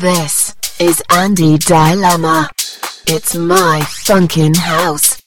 This is Andy Dilemma. It's my funkin' house.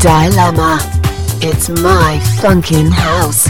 Dilemma. It's my funkin' house.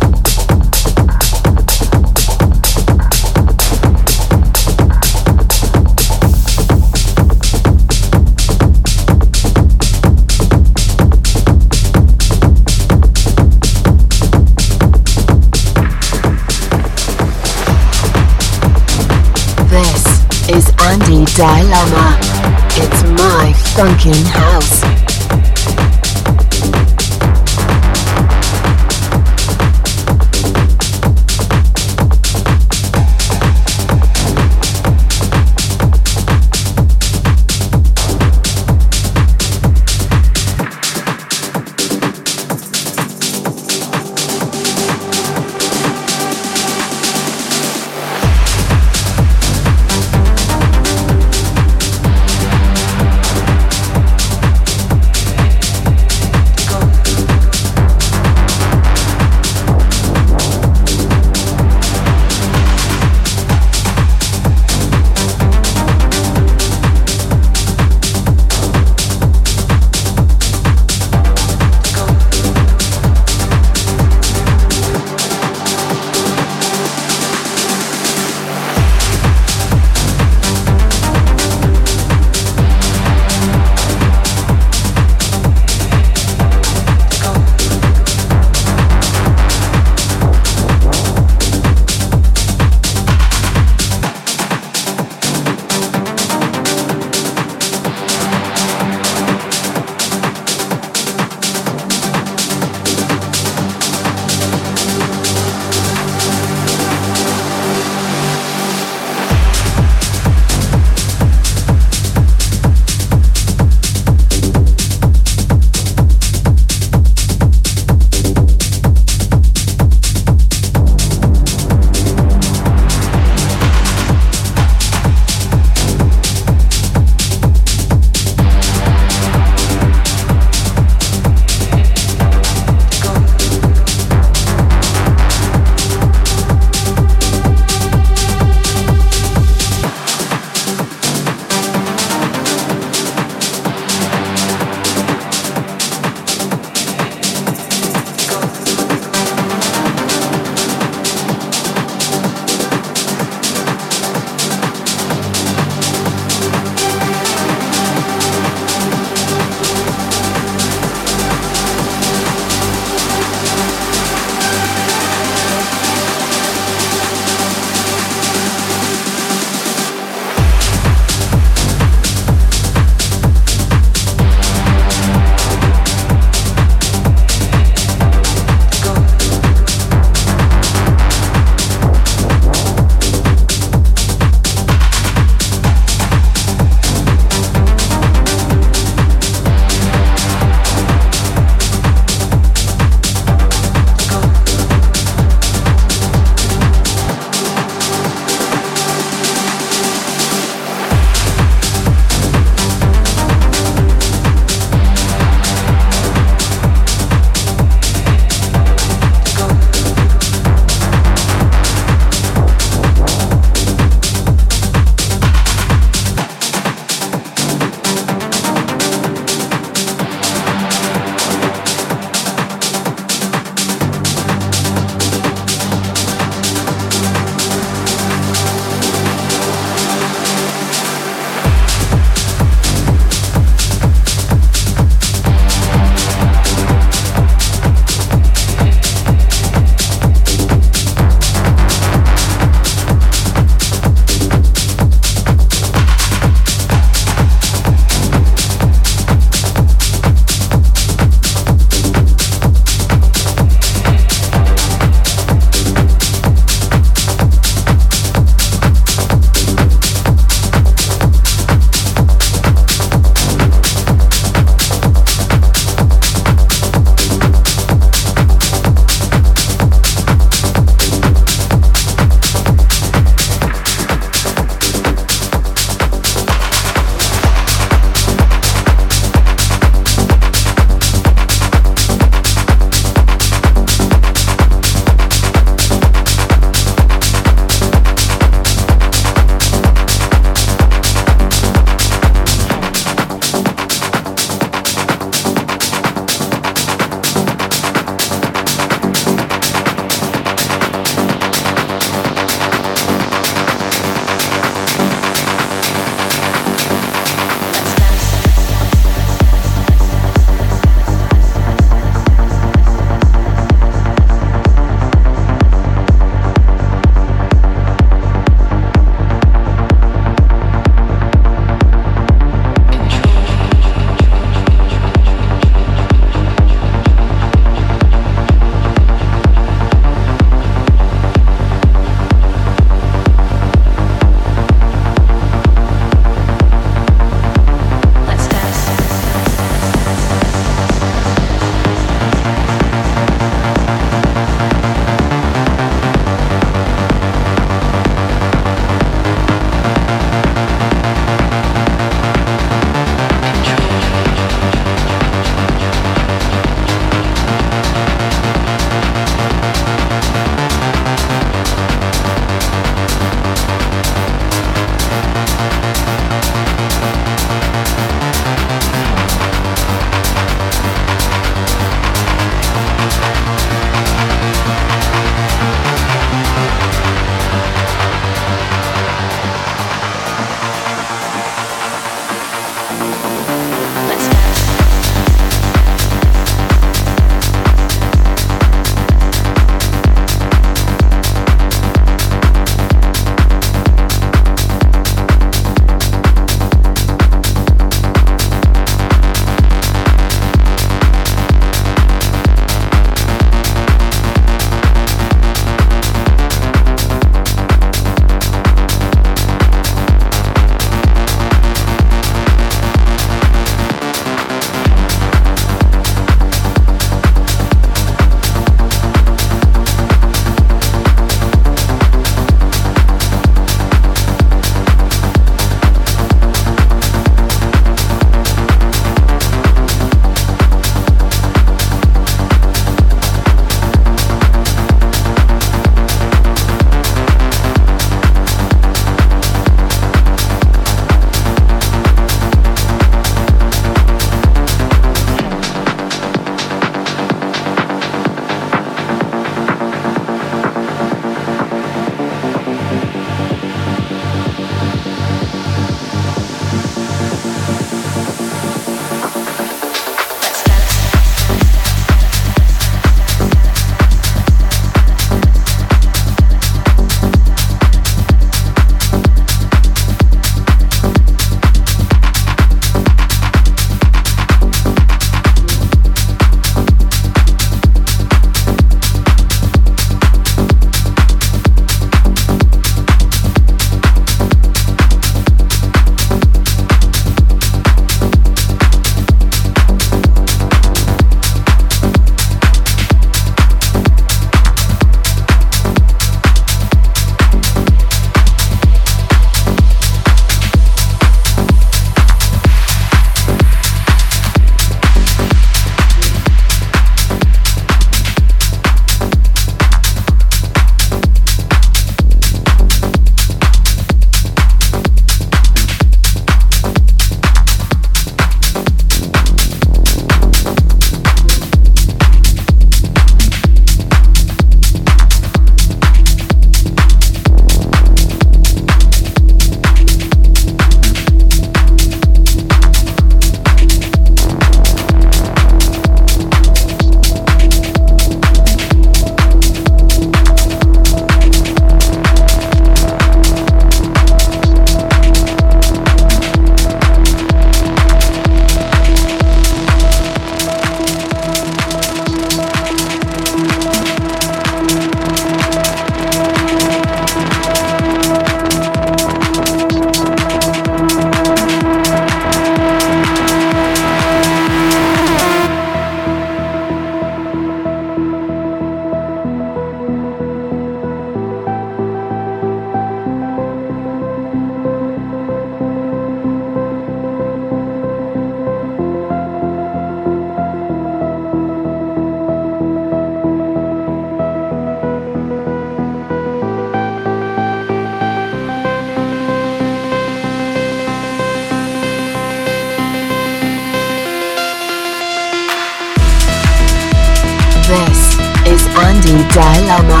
Dilemma.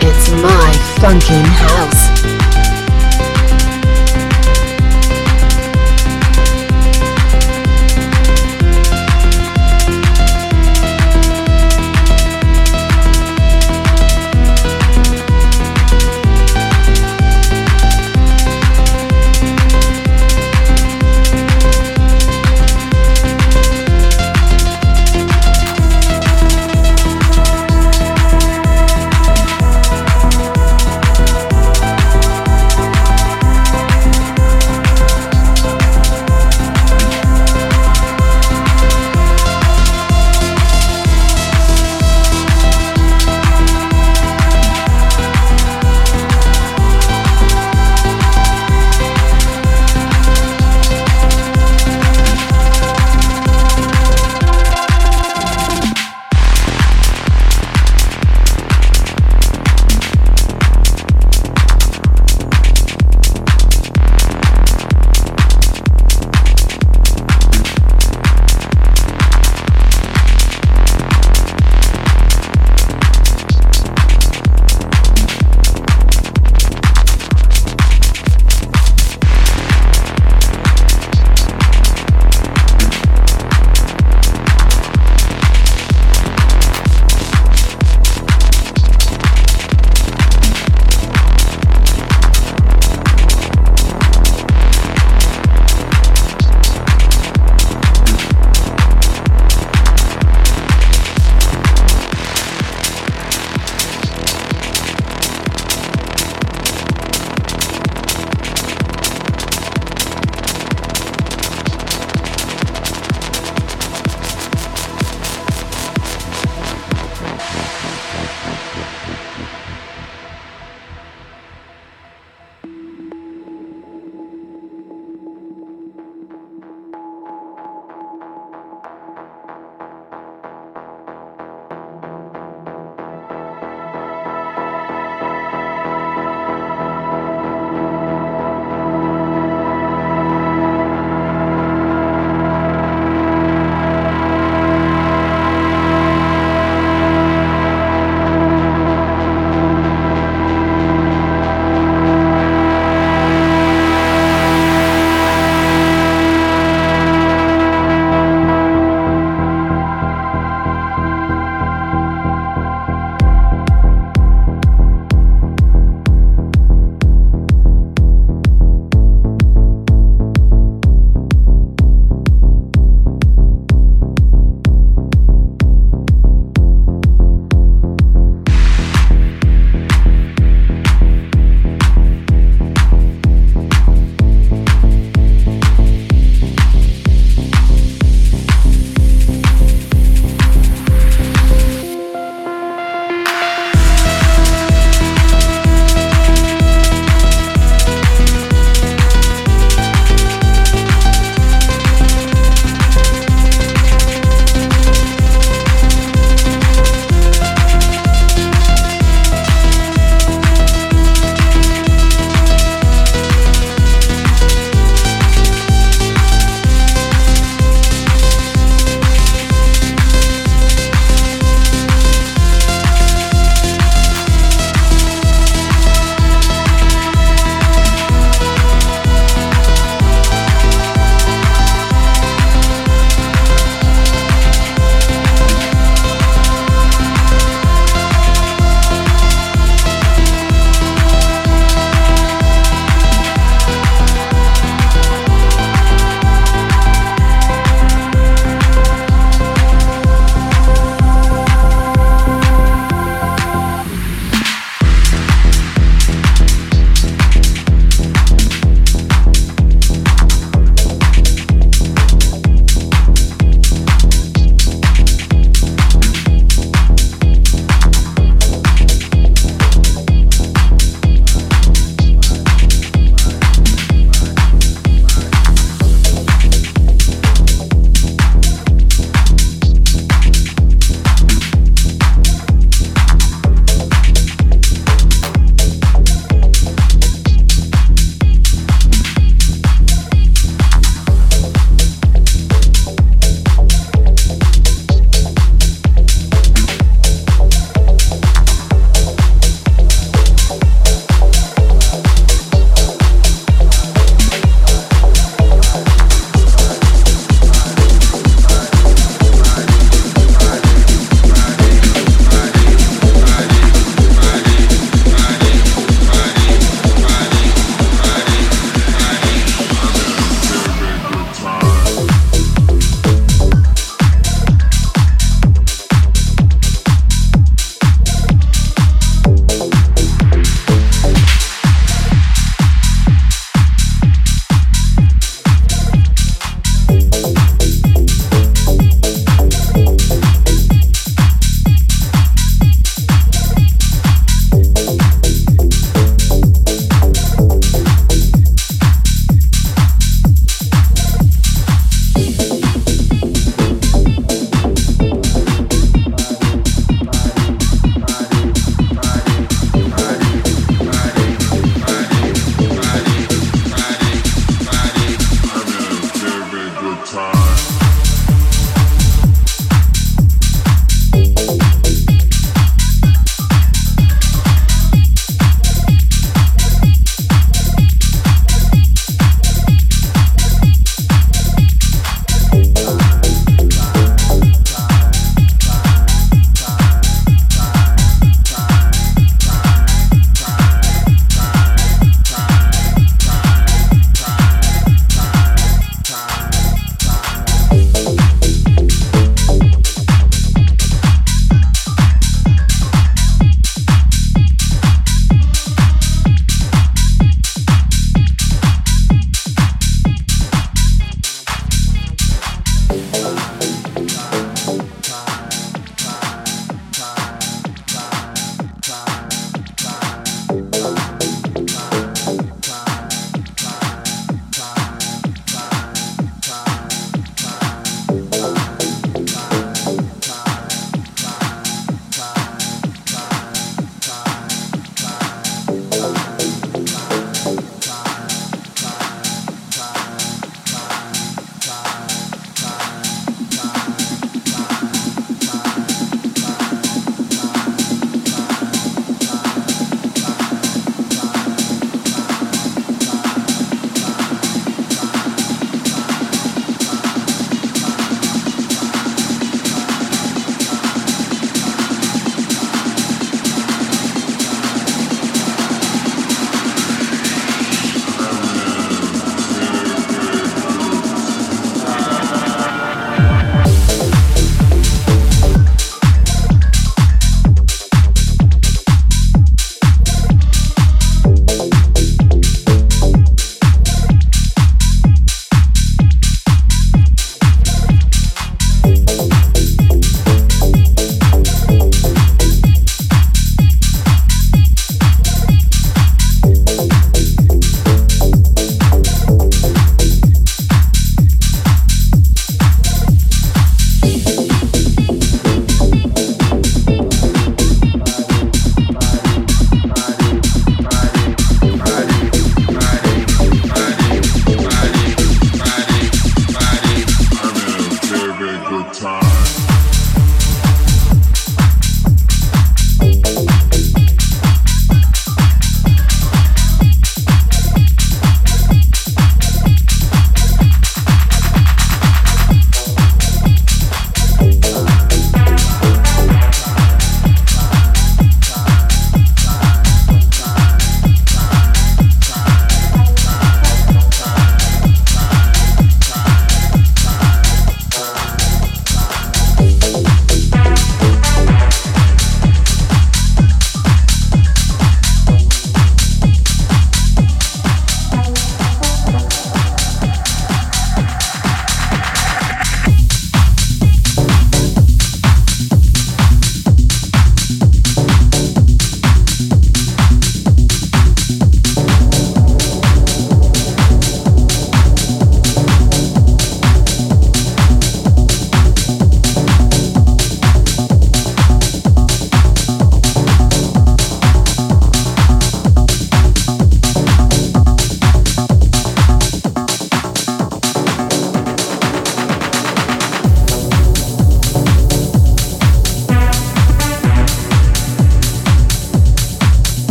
It's my funkin' house.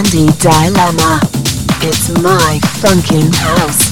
Andy Dilemma. It's my funkin' house.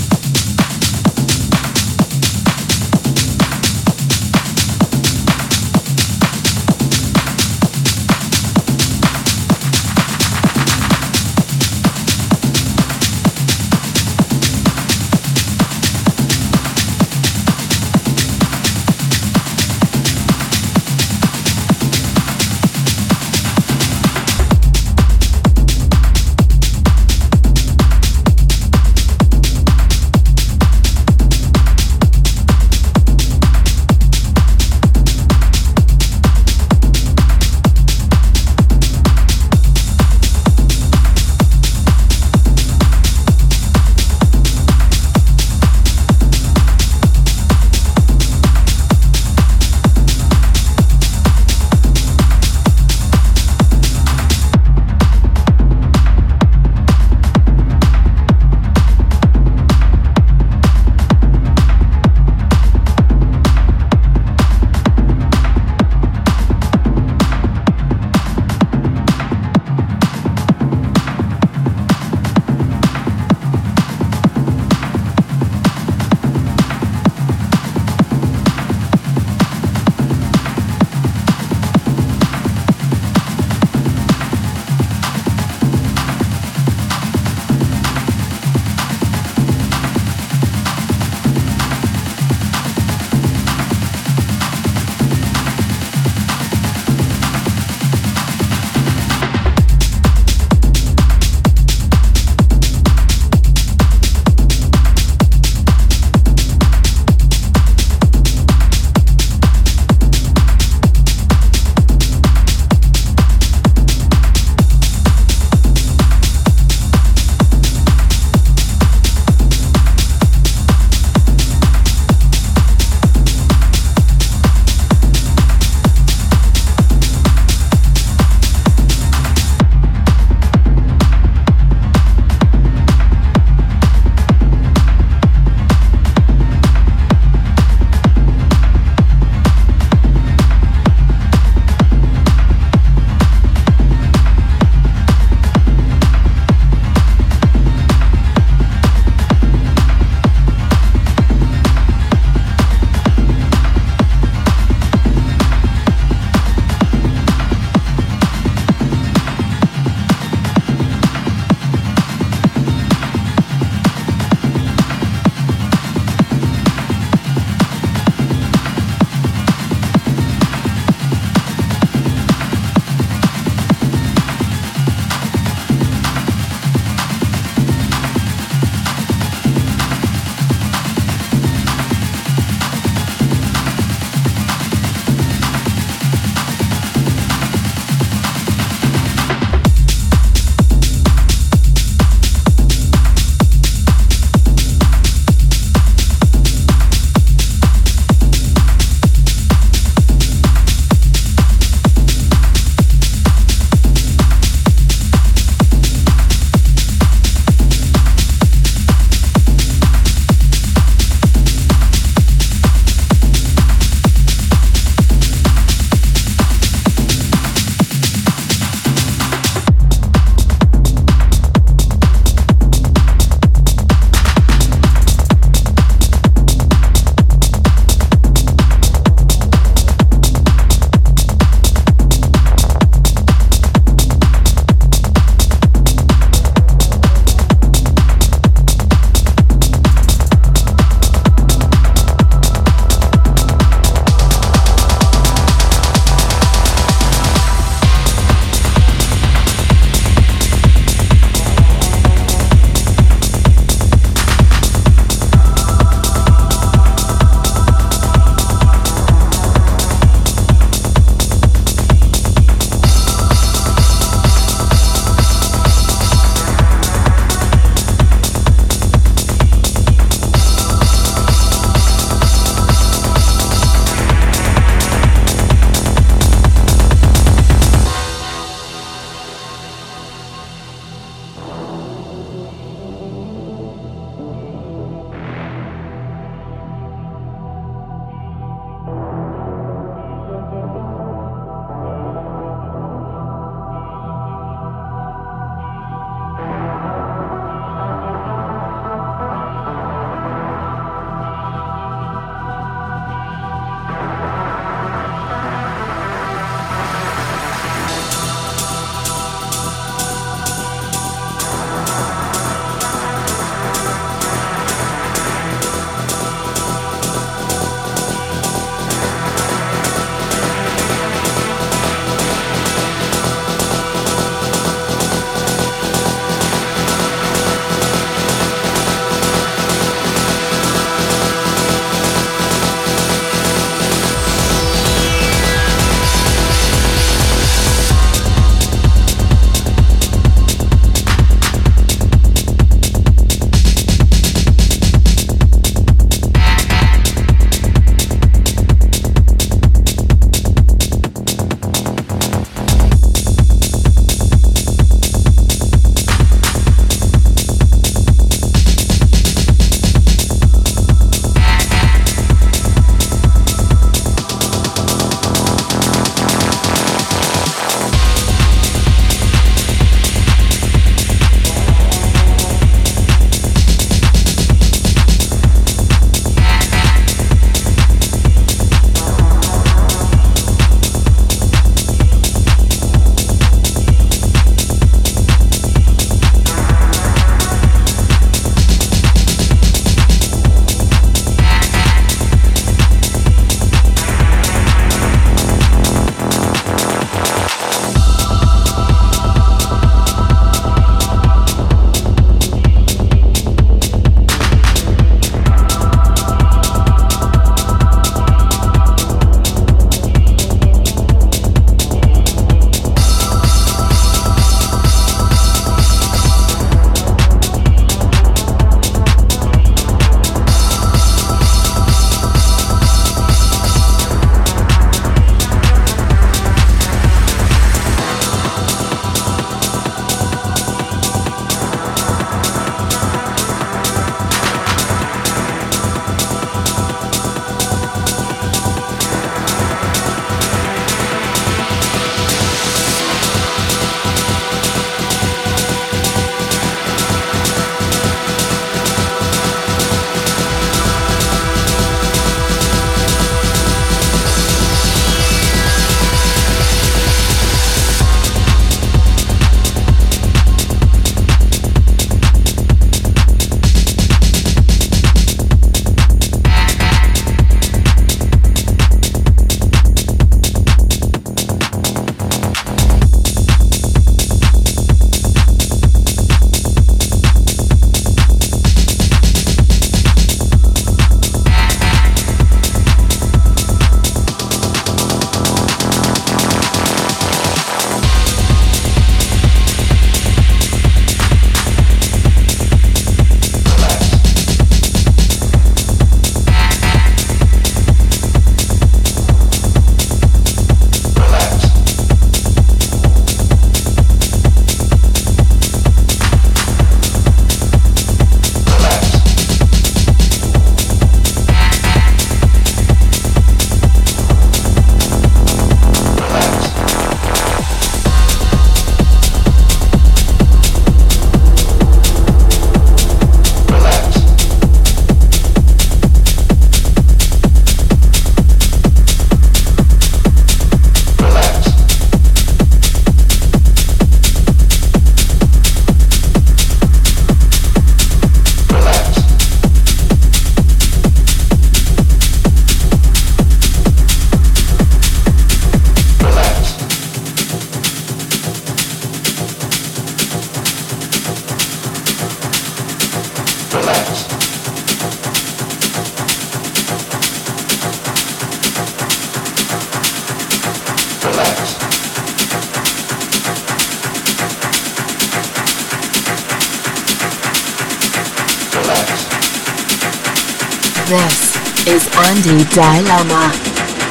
Dilemma.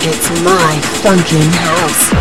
It's my funkin' house.